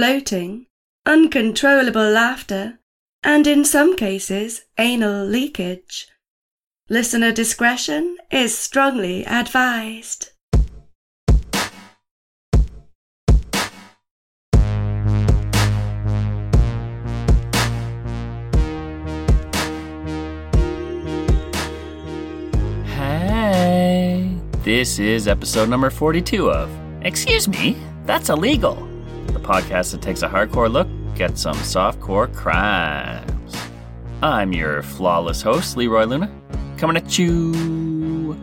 bloating, uncontrollable laughter, and in some cases, anal leakage. Listener discretion is strongly advised. Hey, this is episode number 42 of Excuse Me, That's Illegal, podcast that takes a hardcore look at some softcore crimes. I'm your flawless host, Leroy Luna, coming at you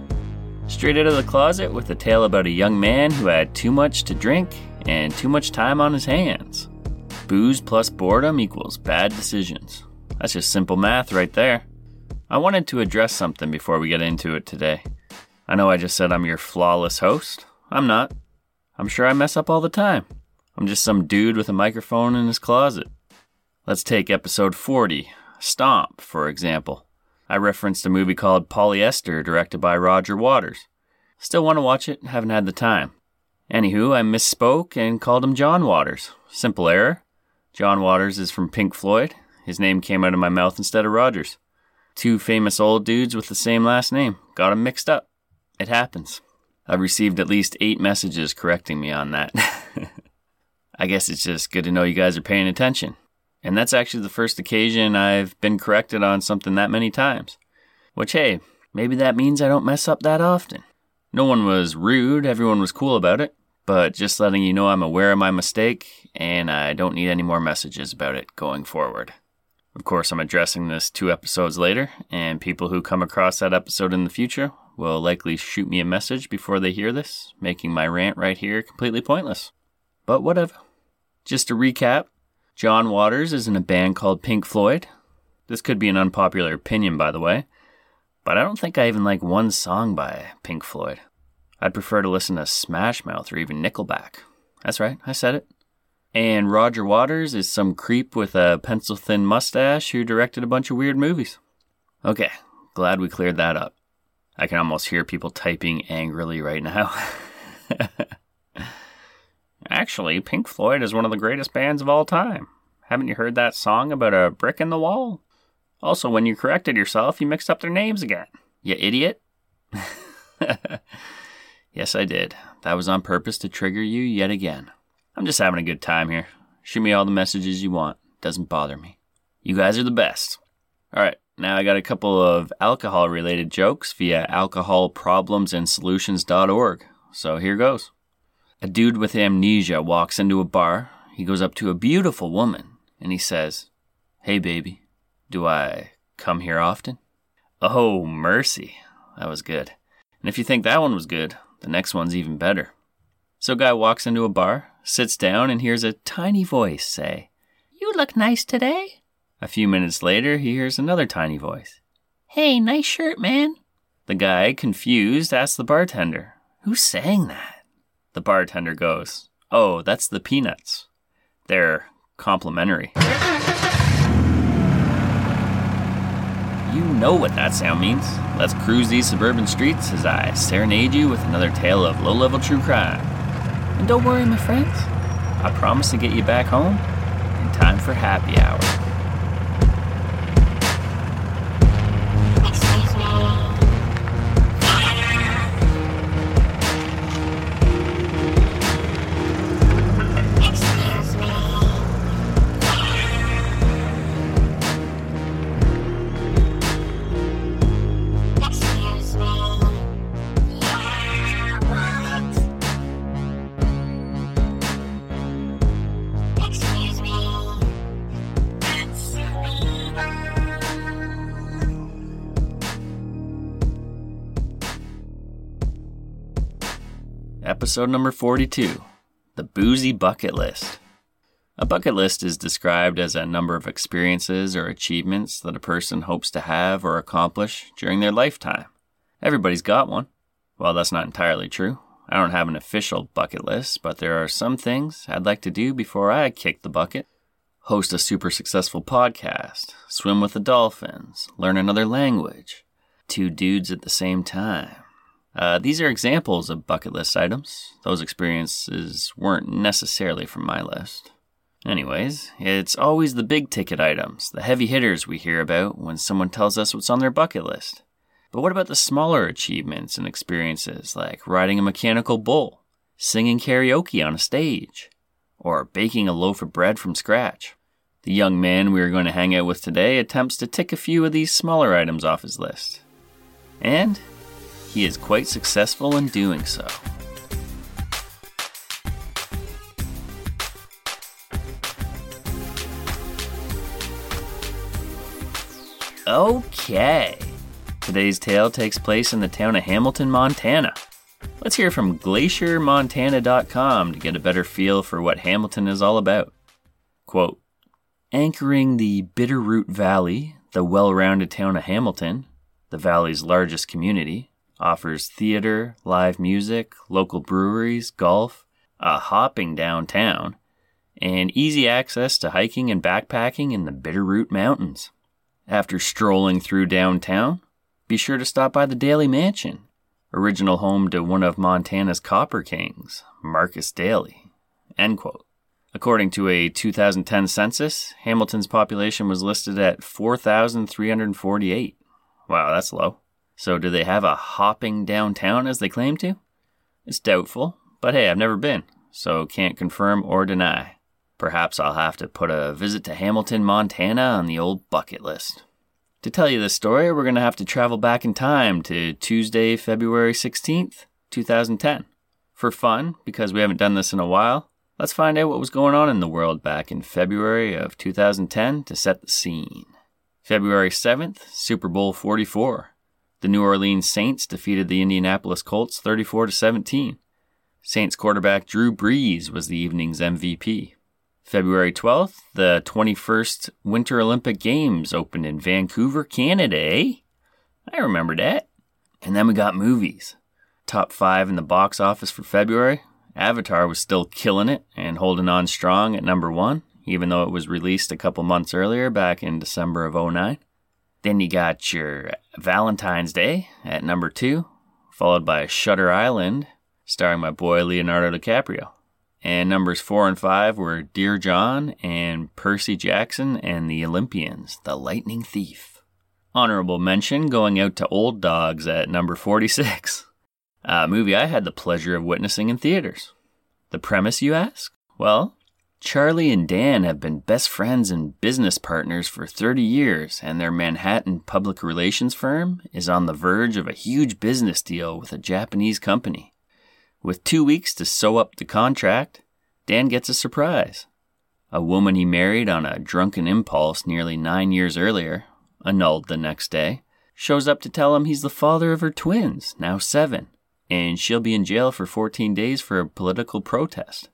straight out of the closet with a tale about a young man who had too much to drink and too much time on his hands. Booze plus boredom equals bad decisions. That's just simple math right there. I wanted to address something before we get into it today. I know I just said I'm your flawless host. I'm not. I'm sure I mess up all the time. I'm just some dude with a microphone in his closet. Let's take episode 40, Stomp, for example. I referenced a movie called Polyester, directed by Roger Waters. Still want to watch it, haven't had the time. Anywho, I misspoke and called him John Waters. Simple error. John Waters is from Pink Floyd. His name came out of my mouth instead of Rogers. Two famous old dudes with the same last name. Got 'em mixed up. It happens. I've received at least eight messages correcting me on that. I guess it's just good to know you guys are paying attention. And that's actually the first occasion I've been corrected on something that many times. Which, hey, maybe that means I don't mess up that often. No one was rude, everyone was cool about it, but just letting you know I'm aware of my mistake and I don't need any more messages about it going forward. Of course, I'm addressing this two episodes later, and people who come across that episode in the future will likely shoot me a message before they hear this, making my rant right here completely pointless. But whatever. Just to recap, John Waters is in a band called Pink Floyd. This could be an unpopular opinion, by the way, but I don't think I even like one song by Pink Floyd. I'd prefer to listen to Smash Mouth or even Nickelback. That's right, I said it. And Roger Waters is some creep with a pencil thin mustache who directed a bunch of weird movies. Okay, glad we cleared that up. I can almost hear people typing angrily right now. Actually, Pink Floyd is one of the greatest bands of all time. Haven't you heard that song about a brick in the wall? Also, when you corrected yourself, you mixed up their names again. You idiot. yes, I did. That was on purpose to trigger you yet again. I'm just having a good time here. Shoot me all the messages you want. Doesn't bother me. You guys are the best. All right, now I got a couple of alcohol related jokes via alcoholproblemsandsolutions.org. So here goes. A dude with amnesia walks into a bar. He goes up to a beautiful woman and he says, Hey, baby, do I come here often? Oh, mercy. That was good. And if you think that one was good, the next one's even better. So, guy walks into a bar, sits down, and hears a tiny voice say, You look nice today. A few minutes later, he hears another tiny voice, Hey, nice shirt, man. The guy, confused, asks the bartender, Who's saying that? The bartender goes, Oh, that's the peanuts. They're complimentary. You know what that sound means. Let's cruise these suburban streets as I serenade you with another tale of low level true crime. And don't worry, my friends, I promise to get you back home in time for happy hour. Episode number 42 The Boozy Bucket List. A bucket list is described as a number of experiences or achievements that a person hopes to have or accomplish during their lifetime. Everybody's got one. Well, that's not entirely true. I don't have an official bucket list, but there are some things I'd like to do before I kick the bucket. Host a super successful podcast, swim with the dolphins, learn another language, two dudes at the same time. Uh, these are examples of bucket list items. Those experiences weren't necessarily from my list. Anyways, it's always the big ticket items, the heavy hitters we hear about when someone tells us what's on their bucket list. But what about the smaller achievements and experiences like riding a mechanical bull, singing karaoke on a stage, or baking a loaf of bread from scratch? The young man we are going to hang out with today attempts to tick a few of these smaller items off his list. And he is quite successful in doing so. Okay. Today's tale takes place in the town of Hamilton, Montana. Let's hear from glaciermontana.com to get a better feel for what Hamilton is all about. Quote Anchoring the Bitterroot Valley, the well rounded town of Hamilton, the valley's largest community, offers theater, live music, local breweries, golf, a hopping downtown, and easy access to hiking and backpacking in the Bitterroot Mountains. After strolling through downtown, be sure to stop by the Daly Mansion, original home to one of Montana's copper kings, Marcus Daly. According to a 2010 census, Hamilton's population was listed at 4,348. Wow, that's low. So, do they have a hopping downtown as they claim to? It's doubtful, but hey, I've never been, so can't confirm or deny. Perhaps I'll have to put a visit to Hamilton, Montana on the old bucket list. To tell you this story, we're going to have to travel back in time to Tuesday, February 16th, 2010. For fun, because we haven't done this in a while, let's find out what was going on in the world back in February of 2010 to set the scene. February 7th, Super Bowl 44. The New Orleans Saints defeated the Indianapolis Colts 34 to 17. Saints quarterback Drew Brees was the evening's MVP. February 12th, the 21st Winter Olympic Games opened in Vancouver, Canada, eh? I remember that. And then we got movies. Top five in the box office for February. Avatar was still killing it and holding on strong at number one, even though it was released a couple months earlier back in December of 09. Then you got your Valentine's Day at number two, followed by Shutter Island, starring my boy Leonardo DiCaprio. And numbers four and five were Dear John and Percy Jackson and the Olympians, The Lightning Thief. Honorable mention going out to Old Dogs at number 46, a movie I had the pleasure of witnessing in theaters. The premise, you ask? Well, Charlie and Dan have been best friends and business partners for 30 years, and their Manhattan public relations firm is on the verge of a huge business deal with a Japanese company. With two weeks to sew up the contract, Dan gets a surprise. A woman he married on a drunken impulse nearly nine years earlier, annulled the next day, shows up to tell him he's the father of her twins, now seven, and she'll be in jail for 14 days for a political protest.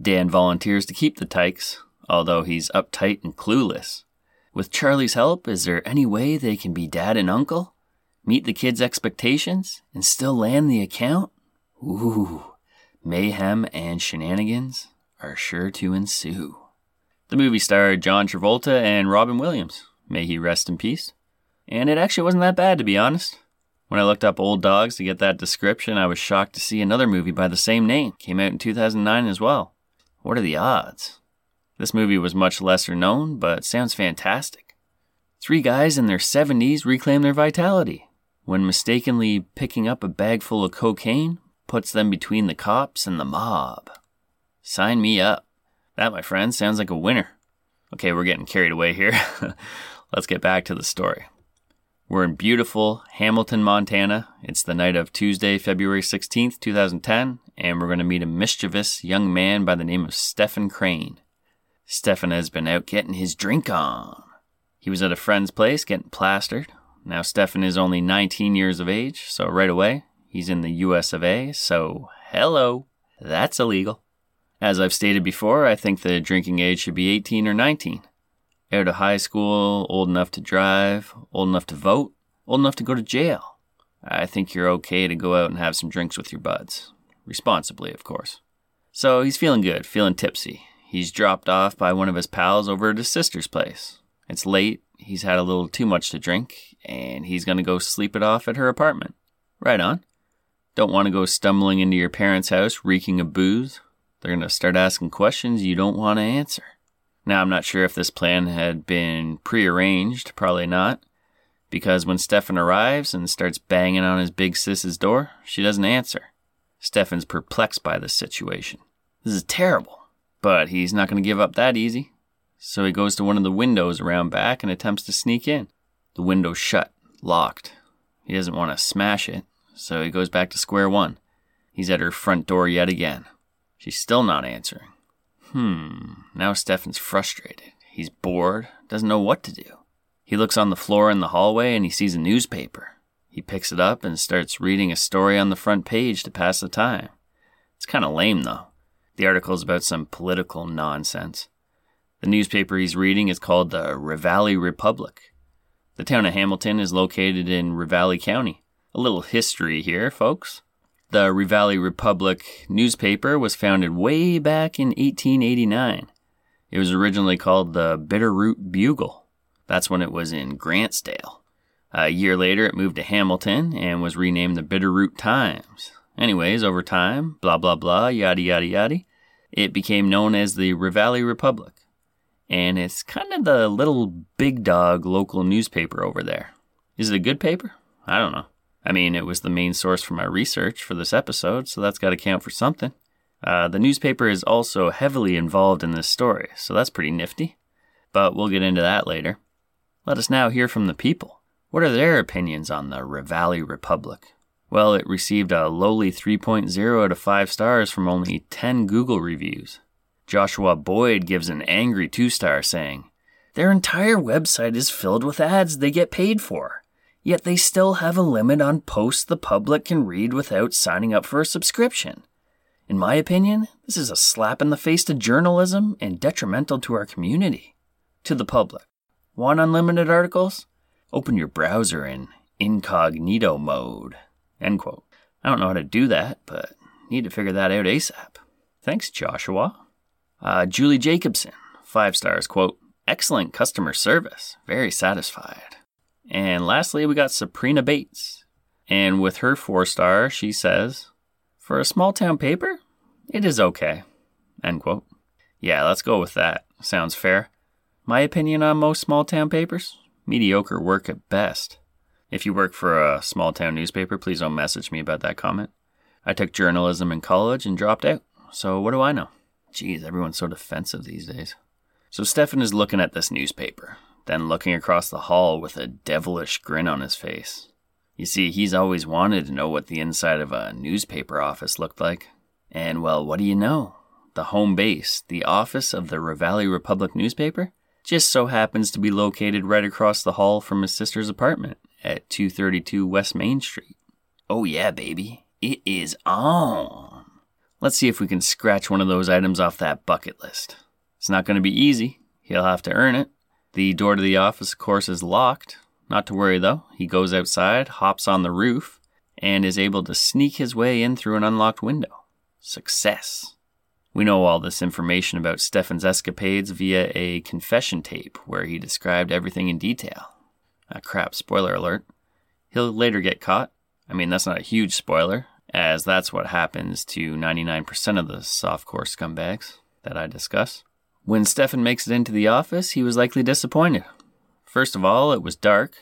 Dan volunteers to keep the tykes, although he's uptight and clueless. With Charlie's help, is there any way they can be dad and uncle? Meet the kids' expectations and still land the account? Ooh, mayhem and shenanigans are sure to ensue. The movie starred John Travolta and Robin Williams. May he rest in peace. And it actually wasn't that bad, to be honest. When I looked up Old Dogs to get that description, I was shocked to see another movie by the same name. Came out in 2009 as well. What are the odds? This movie was much lesser known, but sounds fantastic. Three guys in their 70s reclaim their vitality when mistakenly picking up a bag full of cocaine puts them between the cops and the mob. Sign me up. That, my friend, sounds like a winner. Okay, we're getting carried away here. Let's get back to the story. We're in beautiful Hamilton, Montana. It's the night of Tuesday, February 16th, 2010, and we're going to meet a mischievous young man by the name of Stephen Crane. Stefan has been out getting his drink on. He was at a friend's place getting plastered. Now, Stefan is only 19 years of age, so right away, he's in the US of A, so hello, that's illegal. As I've stated before, I think the drinking age should be 18 or 19. Out of high school, old enough to drive, old enough to vote, old enough to go to jail. I think you're okay to go out and have some drinks with your buds. Responsibly, of course. So he's feeling good, feeling tipsy. He's dropped off by one of his pals over at his sister's place. It's late, he's had a little too much to drink, and he's gonna go sleep it off at her apartment. Right on. Don't want to go stumbling into your parents' house reeking of booze. They're gonna start asking questions you don't want to answer. Now, I'm not sure if this plan had been prearranged, probably not, because when Stefan arrives and starts banging on his big sis's door, she doesn't answer. Stefan's perplexed by this situation. This is terrible. But he's not going to give up that easy. So he goes to one of the windows around back and attempts to sneak in. The window's shut, locked. He doesn't want to smash it, so he goes back to square one. He's at her front door yet again. She's still not answering. Hmm, now Stefan's frustrated. He's bored, doesn't know what to do. He looks on the floor in the hallway and he sees a newspaper. He picks it up and starts reading a story on the front page to pass the time. It's kind of lame, though. The article is about some political nonsense. The newspaper he's reading is called the Ravalli Republic. The town of Hamilton is located in Ravalli County. A little history here, folks. The Ravalli Republic newspaper was founded way back in 1889. It was originally called the Bitterroot Bugle. That's when it was in Grantsdale. A year later, it moved to Hamilton and was renamed the Bitterroot Times. Anyways, over time, blah blah blah, yada yada yada, it became known as the Ravalli Republic. And it's kind of the little big dog local newspaper over there. Is it a good paper? I don't know. I mean, it was the main source for my research for this episode, so that's got to count for something. Uh, the newspaper is also heavily involved in this story, so that's pretty nifty. But we'll get into that later. Let us now hear from the people. What are their opinions on the Ravalli Republic? Well, it received a lowly 3.0 out of 5 stars from only 10 Google reviews. Joshua Boyd gives an angry 2 star saying, Their entire website is filled with ads they get paid for, yet they still have a limit on posts the public can read without signing up for a subscription. In my opinion, this is a slap in the face to journalism and detrimental to our community. To the public, want unlimited articles? Open your browser in incognito mode. End quote. I don't know how to do that, but need to figure that out ASAP. Thanks, Joshua. Uh, Julie Jacobson, five stars, quote, excellent customer service, very satisfied. And lastly, we got Sabrina Bates. And with her four star, she says, for a small town paper, it is okay. End quote. Yeah, let's go with that. Sounds fair. My opinion on most small town papers? Mediocre work at best. If you work for a small town newspaper, please don't message me about that comment. I took journalism in college and dropped out, so what do I know? Geez, everyone's so defensive these days. So Stefan is looking at this newspaper, then looking across the hall with a devilish grin on his face. You see, he's always wanted to know what the inside of a newspaper office looked like. And well, what do you know? The home base, the office of the Ravalli Republic newspaper, just so happens to be located right across the hall from his sister's apartment at 232 West Main Street. Oh, yeah, baby. It is on. Let's see if we can scratch one of those items off that bucket list. It's not going to be easy. He'll have to earn it. The door to the office, of course, is locked. Not to worry, though. He goes outside, hops on the roof, and is able to sneak his way in through an unlocked window. Success. We know all this information about Stefan's escapades via a confession tape where he described everything in detail. Ah, crap, spoiler alert. He'll later get caught. I mean, that's not a huge spoiler, as that's what happens to 99% of the softcore scumbags that I discuss. When Stefan makes it into the office, he was likely disappointed. First of all, it was dark.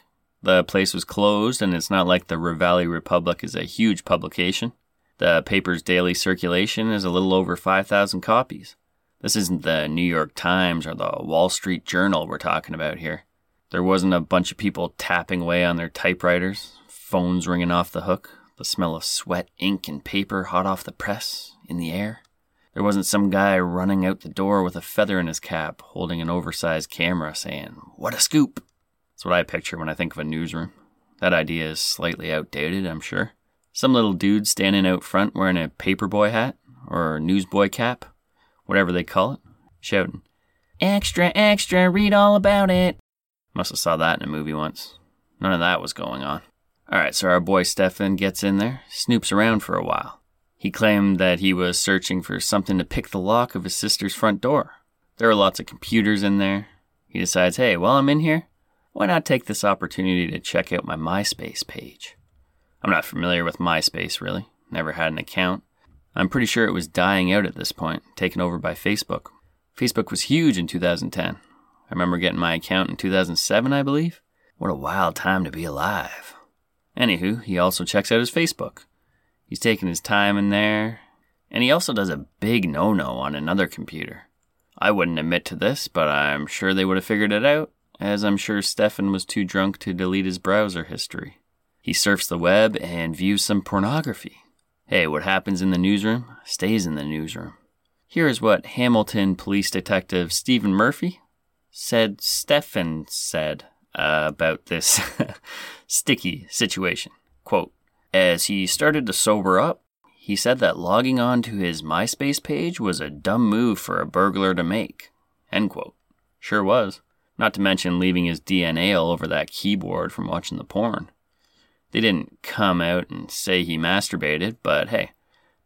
The place was closed, and it's not like the Ravalli Republic is a huge publication. The paper's daily circulation is a little over 5,000 copies. This isn't the New York Times or the Wall Street Journal we're talking about here. There wasn't a bunch of people tapping away on their typewriters, phones ringing off the hook, the smell of sweat, ink, and paper hot off the press in the air. There wasn't some guy running out the door with a feather in his cap, holding an oversized camera, saying, What a scoop! That's what I picture when I think of a newsroom. That idea is slightly outdated, I'm sure. Some little dude standing out front wearing a paperboy hat or newsboy cap, whatever they call it, shouting, Extra, extra, read all about it. Must have saw that in a movie once. None of that was going on. Alright, so our boy Stefan gets in there, snoops around for a while. He claimed that he was searching for something to pick the lock of his sister's front door. There are lots of computers in there. He decides, hey, while I'm in here, why not take this opportunity to check out my MySpace page? I'm not familiar with MySpace, really. Never had an account. I'm pretty sure it was dying out at this point, taken over by Facebook. Facebook was huge in 2010. I remember getting my account in 2007, I believe. What a wild time to be alive. Anywho, he also checks out his Facebook. He's taking his time in there, and he also does a big no no on another computer. I wouldn't admit to this, but I'm sure they would have figured it out, as I'm sure Stefan was too drunk to delete his browser history. He surfs the web and views some pornography. Hey, what happens in the newsroom stays in the newsroom. Here is what Hamilton Police Detective Stephen Murphy said Stefan said uh, about this sticky situation. Quote, as he started to sober up, he said that logging on to his MySpace page was a dumb move for a burglar to make. End quote. Sure was. Not to mention leaving his DNA all over that keyboard from watching the porn. They didn't come out and say he masturbated, but hey,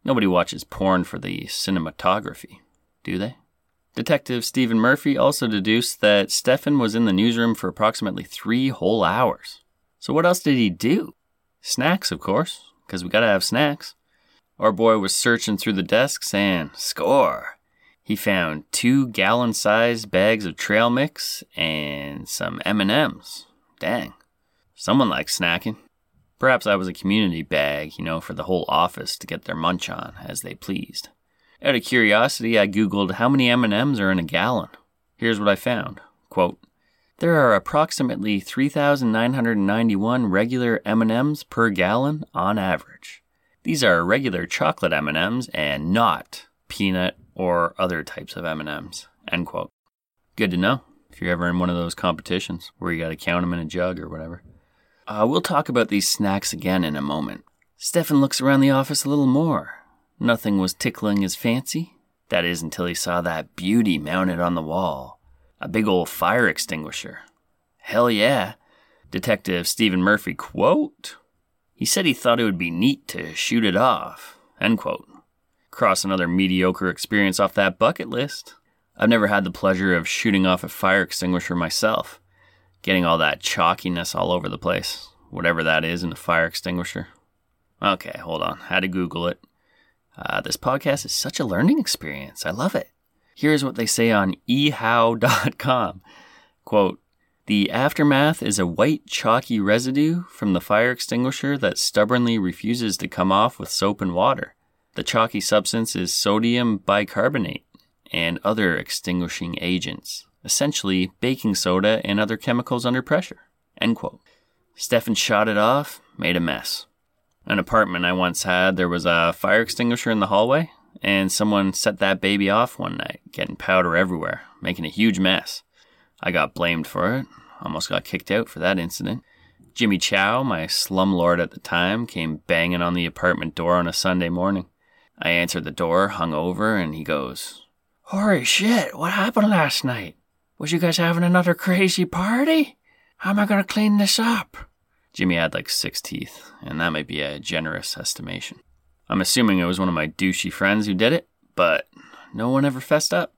nobody watches porn for the cinematography, do they? Detective Stephen Murphy also deduced that Stefan was in the newsroom for approximately three whole hours. So, what else did he do? Snacks, of course, because we gotta have snacks. Our boy was searching through the desks and score! He found two gallon-sized bags of trail mix and some M&Ms. Dang. Someone likes snacking. Perhaps I was a community bag, you know, for the whole office to get their munch on as they pleased. Out of curiosity, I googled how many M&Ms are in a gallon. Here's what I found. Quote, there are approximately 3,991 regular M&Ms per gallon on average. These are regular chocolate M&Ms and not peanut or other types of M&Ms. End quote. Good to know if you're ever in one of those competitions where you got to count them in a jug or whatever. Uh, we'll talk about these snacks again in a moment. Stefan looks around the office a little more. Nothing was tickling his fancy. That is until he saw that beauty mounted on the wall a big old fire extinguisher. Hell yeah. Detective Stephen Murphy quote, he said he thought it would be neat to shoot it off, end quote. Cross another mediocre experience off that bucket list. I've never had the pleasure of shooting off a fire extinguisher myself, getting all that chalkiness all over the place, whatever that is in a fire extinguisher. Okay, hold on. Had to Google it. Uh, this podcast is such a learning experience. I love it. Here's what they say on ehow.com. Quote, the aftermath is a white chalky residue from the fire extinguisher that stubbornly refuses to come off with soap and water. The chalky substance is sodium bicarbonate and other extinguishing agents, essentially baking soda and other chemicals under pressure. End quote. Stefan shot it off, made a mess. An apartment I once had, there was a fire extinguisher in the hallway, and someone set that baby off one night, getting powder everywhere, making a huge mess. I got blamed for it, almost got kicked out for that incident. Jimmy Chow, my slumlord at the time, came banging on the apartment door on a Sunday morning. I answered the door, hung over, and he goes, Holy shit, what happened last night? Was you guys having another crazy party? How am I gonna clean this up? Jimmy had like six teeth, and that might be a generous estimation. I'm assuming it was one of my douchey friends who did it, but no one ever fessed up.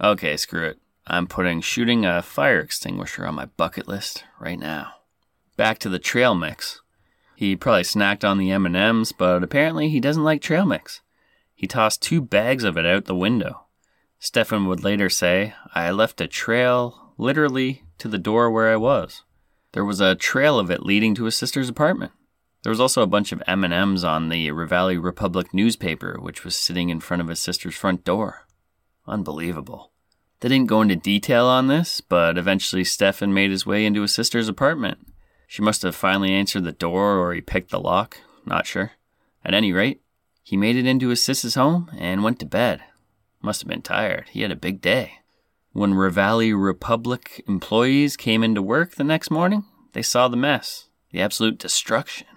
Okay, screw it. I'm putting shooting a fire extinguisher on my bucket list right now. Back to the trail mix. He probably snacked on the M&Ms, but apparently he doesn't like trail mix. He tossed two bags of it out the window. Stefan would later say, I left a trail literally to the door where I was. There was a trail of it leading to his sister's apartment. There was also a bunch of M&Ms on the Ravalli Republic newspaper, which was sitting in front of his sister's front door. Unbelievable. They didn't go into detail on this, but eventually Stefan made his way into his sister's apartment. She must have finally answered the door or he picked the lock, not sure. At any rate, he made it into his sister's home and went to bed. Must have been tired. He had a big day. When Ravalli Republic employees came into work the next morning, they saw the mess, the absolute destruction.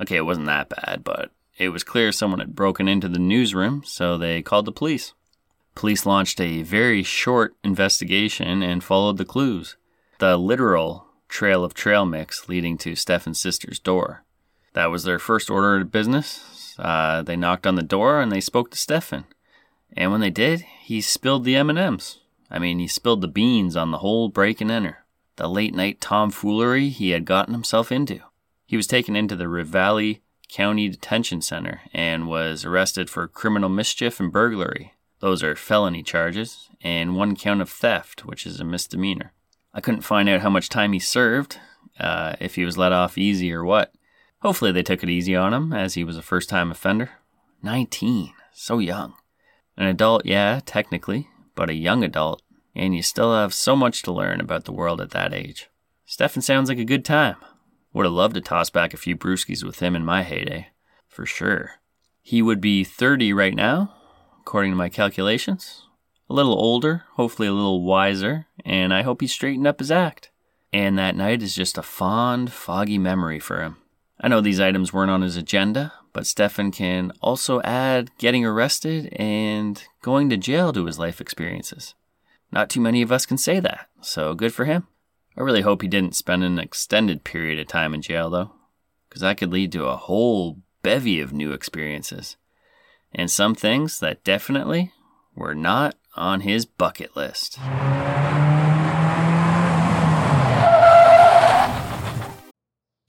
Okay, it wasn't that bad, but it was clear someone had broken into the newsroom, so they called the police. Police launched a very short investigation and followed the clues. The literal trail of trail mix leading to Stefan's sister's door. That was their first order of business. Uh, they knocked on the door and they spoke to Stefan. And when they did, he spilled the M&Ms. I mean, he spilled the beans on the whole break and enter. The late night tomfoolery he had gotten himself into. He was taken into the Ravalli County Detention Center and was arrested for criminal mischief and burglary. Those are felony charges, and one count of theft, which is a misdemeanor. I couldn't find out how much time he served, uh, if he was let off easy or what. Hopefully, they took it easy on him, as he was a first time offender. 19, so young. An adult, yeah, technically, but a young adult, and you still have so much to learn about the world at that age. Stefan sounds like a good time. Would have loved to toss back a few brewskis with him in my heyday, for sure. He would be 30 right now, according to my calculations. A little older, hopefully a little wiser, and I hope he straightened up his act. And that night is just a fond, foggy memory for him. I know these items weren't on his agenda, but Stefan can also add getting arrested and going to jail to his life experiences. Not too many of us can say that, so good for him. I really hope he didn't spend an extended period of time in jail, though, because that could lead to a whole bevy of new experiences. And some things that definitely were not on his bucket list.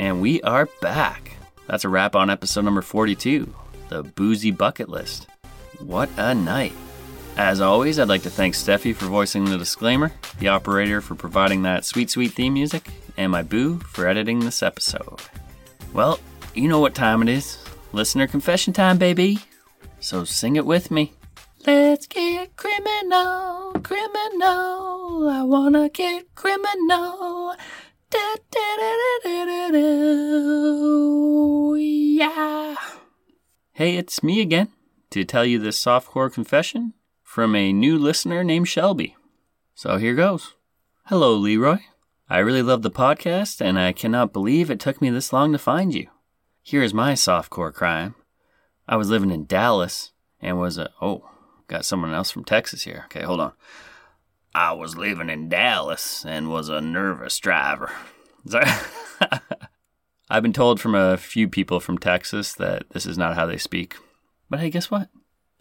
And we are back. That's a wrap on episode number 42 The Boozy Bucket List. What a night. As always, I'd like to thank Steffi for voicing the disclaimer, the operator for providing that sweet, sweet theme music, and my boo for editing this episode. Well, you know what time it is. Listener confession time, baby. So sing it with me. Let's get criminal, criminal. I wanna get criminal. Yeah. Hey, it's me again to tell you this softcore confession from a new listener named Shelby. So here goes. Hello, Leroy. I really love the podcast, and I cannot believe it took me this long to find you. Here is my softcore crime. I was living in Dallas and was a. Oh, got someone else from Texas here. Okay, hold on. I was living in Dallas and was a nervous driver. I've been told from a few people from Texas that this is not how they speak. But hey, guess what?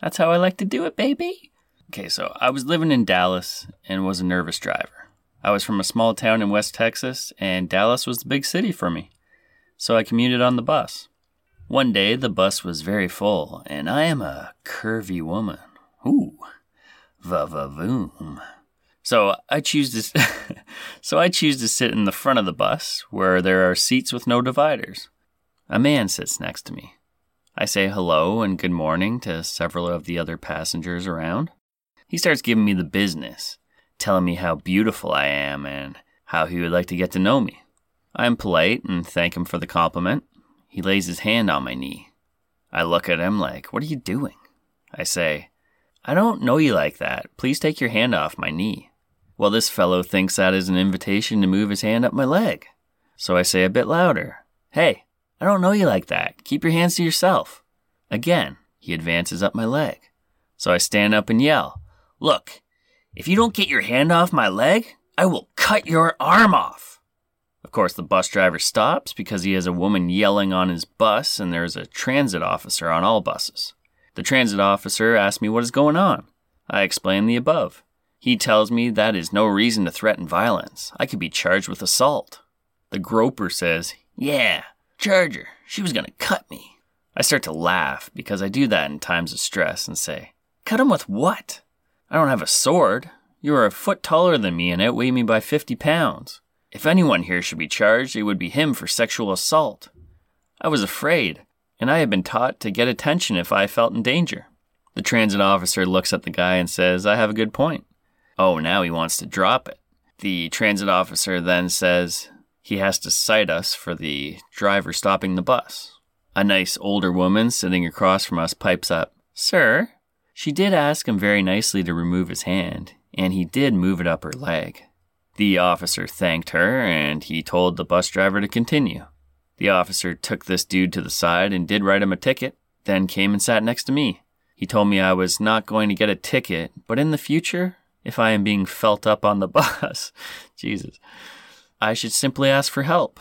That's how I like to do it, baby. Okay, so I was living in Dallas and was a nervous driver. I was from a small town in West Texas, and Dallas was the big city for me. So I commuted on the bus. One day the bus was very full, and I am a curvy woman. Ooh, va va voom. So I choose to so I choose to sit in the front of the bus where there are seats with no dividers. A man sits next to me. I say hello and good morning to several of the other passengers around. He starts giving me the business, telling me how beautiful I am and how he would like to get to know me. I am polite and thank him for the compliment. He lays his hand on my knee. I look at him like, What are you doing? I say, I don't know you like that. Please take your hand off my knee. Well, this fellow thinks that is an invitation to move his hand up my leg. So I say a bit louder, Hey, I don't know you like that. Keep your hands to yourself. Again, he advances up my leg. So I stand up and yell, Look, if you don't get your hand off my leg, I will cut your arm off. Of course, the bus driver stops because he has a woman yelling on his bus and there's a transit officer on all buses. The transit officer asks me what is going on. I explain the above. He tells me that is no reason to threaten violence. I could be charged with assault. The groper says, Yeah, charge her. She was going to cut me. I start to laugh because I do that in times of stress and say, Cut him with what? I don't have a sword. You are a foot taller than me and outweigh me by 50 pounds. If anyone here should be charged, it would be him for sexual assault. I was afraid, and I had been taught to get attention if I felt in danger. The transit officer looks at the guy and says, I have a good point. Oh, now he wants to drop it. The transit officer then says he has to cite us for the driver stopping the bus. A nice older woman sitting across from us pipes up, Sir, she did ask him very nicely to remove his hand, and he did move it up her leg. The officer thanked her, and he told the bus driver to continue. The officer took this dude to the side and did write him a ticket, then came and sat next to me. He told me I was not going to get a ticket, but in the future, if I am being felt up on the bus. Jesus. I should simply ask for help.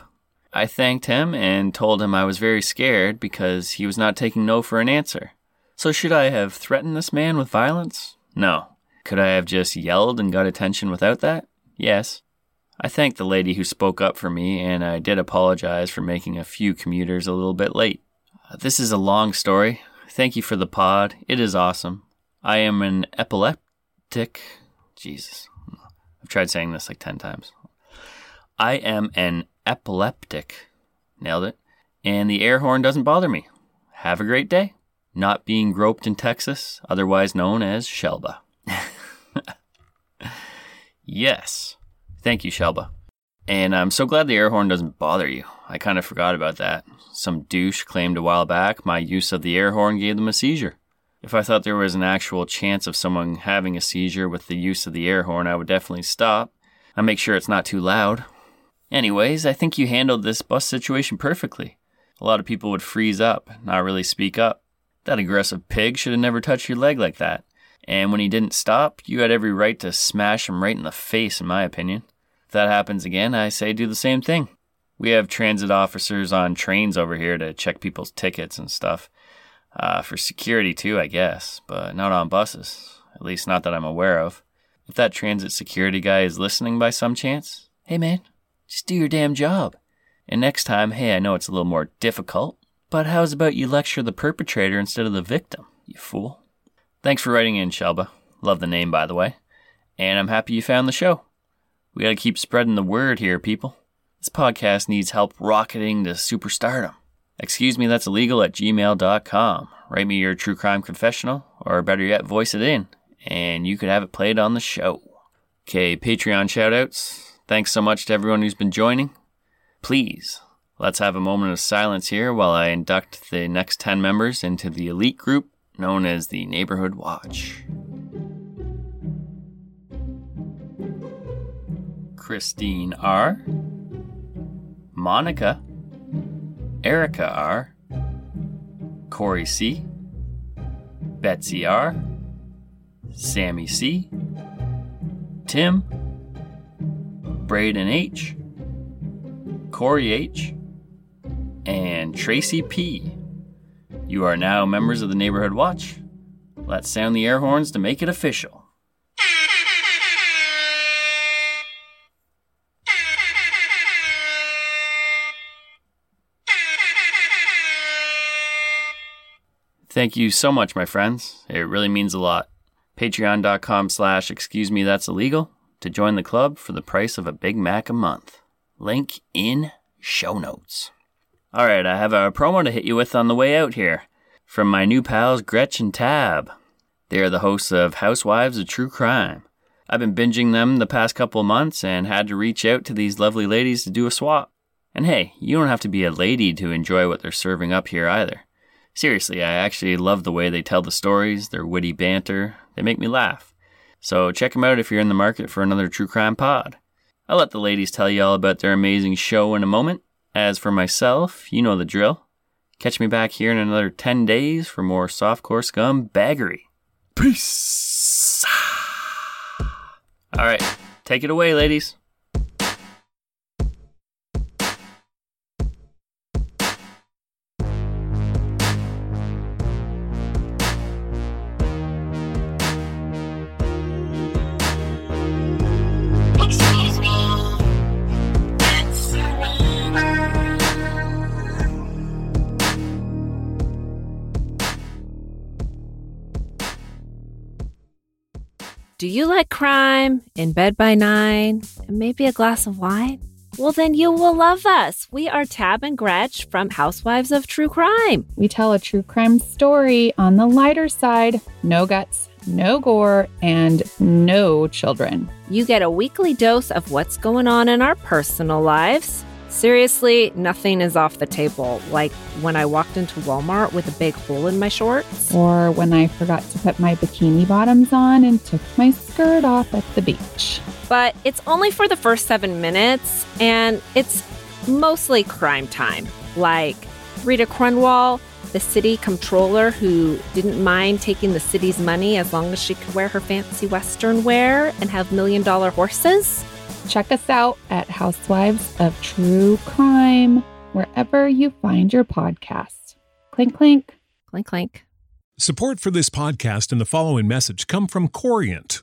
I thanked him and told him I was very scared because he was not taking no for an answer. So, should I have threatened this man with violence? No. Could I have just yelled and got attention without that? Yes. I thanked the lady who spoke up for me, and I did apologize for making a few commuters a little bit late. Uh, this is a long story. Thank you for the pod. It is awesome. I am an epileptic Jesus. I've tried saying this like 10 times. I am an epileptic. Nailed it. And the air horn doesn't bother me. Have a great day. Not being groped in Texas, otherwise known as Shelba. yes. Thank you, Shelba. And I'm so glad the air horn doesn't bother you. I kind of forgot about that. Some douche claimed a while back my use of the air horn gave them a seizure. If I thought there was an actual chance of someone having a seizure with the use of the air horn, I would definitely stop. I make sure it's not too loud. Anyways, I think you handled this bus situation perfectly. A lot of people would freeze up, not really speak up. That aggressive pig should have never touched your leg like that. And when he didn't stop, you had every right to smash him right in the face, in my opinion. If that happens again, I say do the same thing. We have transit officers on trains over here to check people's tickets and stuff. Uh, for security, too, I guess, but not on buses. At least, not that I'm aware of. If that transit security guy is listening by some chance, hey man, just do your damn job. And next time, hey, I know it's a little more difficult, but how's about you lecture the perpetrator instead of the victim, you fool? Thanks for writing in, Shelba. Love the name, by the way. And I'm happy you found the show. We gotta keep spreading the word here, people. This podcast needs help rocketing to superstardom. Excuse me, that's illegal at gmail.com. Write me your true crime confessional, or better yet, voice it in, and you could have it played on the show. Okay, Patreon shoutouts. Thanks so much to everyone who's been joining. Please, let's have a moment of silence here while I induct the next 10 members into the elite group known as the Neighborhood Watch. Christine R. Monica. Erica R. Corey C. Betsy R. Sammy C. Tim. Braden H. Corey H. And Tracy P. You are now members of the Neighborhood Watch. Let's sound the air horns to make it official. Thank you so much, my friends. It really means a lot. Patreon.com slash excuse me that's illegal to join the club for the price of a Big Mac a month. Link in show notes. All right, I have a promo to hit you with on the way out here from my new pals Gretchen Tab. They are the hosts of Housewives of True Crime. I've been binging them the past couple months and had to reach out to these lovely ladies to do a swap. And hey, you don't have to be a lady to enjoy what they're serving up here either. Seriously, I actually love the way they tell the stories, their witty banter. They make me laugh. So check them out if you're in the market for another true crime pod. I'll let the ladies tell you all about their amazing show in a moment. As for myself, you know the drill. Catch me back here in another 10 days for more softcore scum baggery. Peace! All right, take it away, ladies. You like crime, in bed by nine, and maybe a glass of wine? Well, then you will love us. We are Tab and Gretch from Housewives of True Crime. We tell a true crime story on the lighter side no guts, no gore, and no children. You get a weekly dose of what's going on in our personal lives. Seriously, nothing is off the table. Like when I walked into Walmart with a big hole in my shorts. Or when I forgot to put my bikini bottoms on and took my skirt off at the beach. But it's only for the first seven minutes, and it's mostly crime time. Like Rita Crundwell, the city comptroller who didn't mind taking the city's money as long as she could wear her fancy Western wear and have million dollar horses. Check us out at Housewives of True Crime, wherever you find your podcasts. Clink, clink. Clink, clink. Support for this podcast and the following message come from Corient.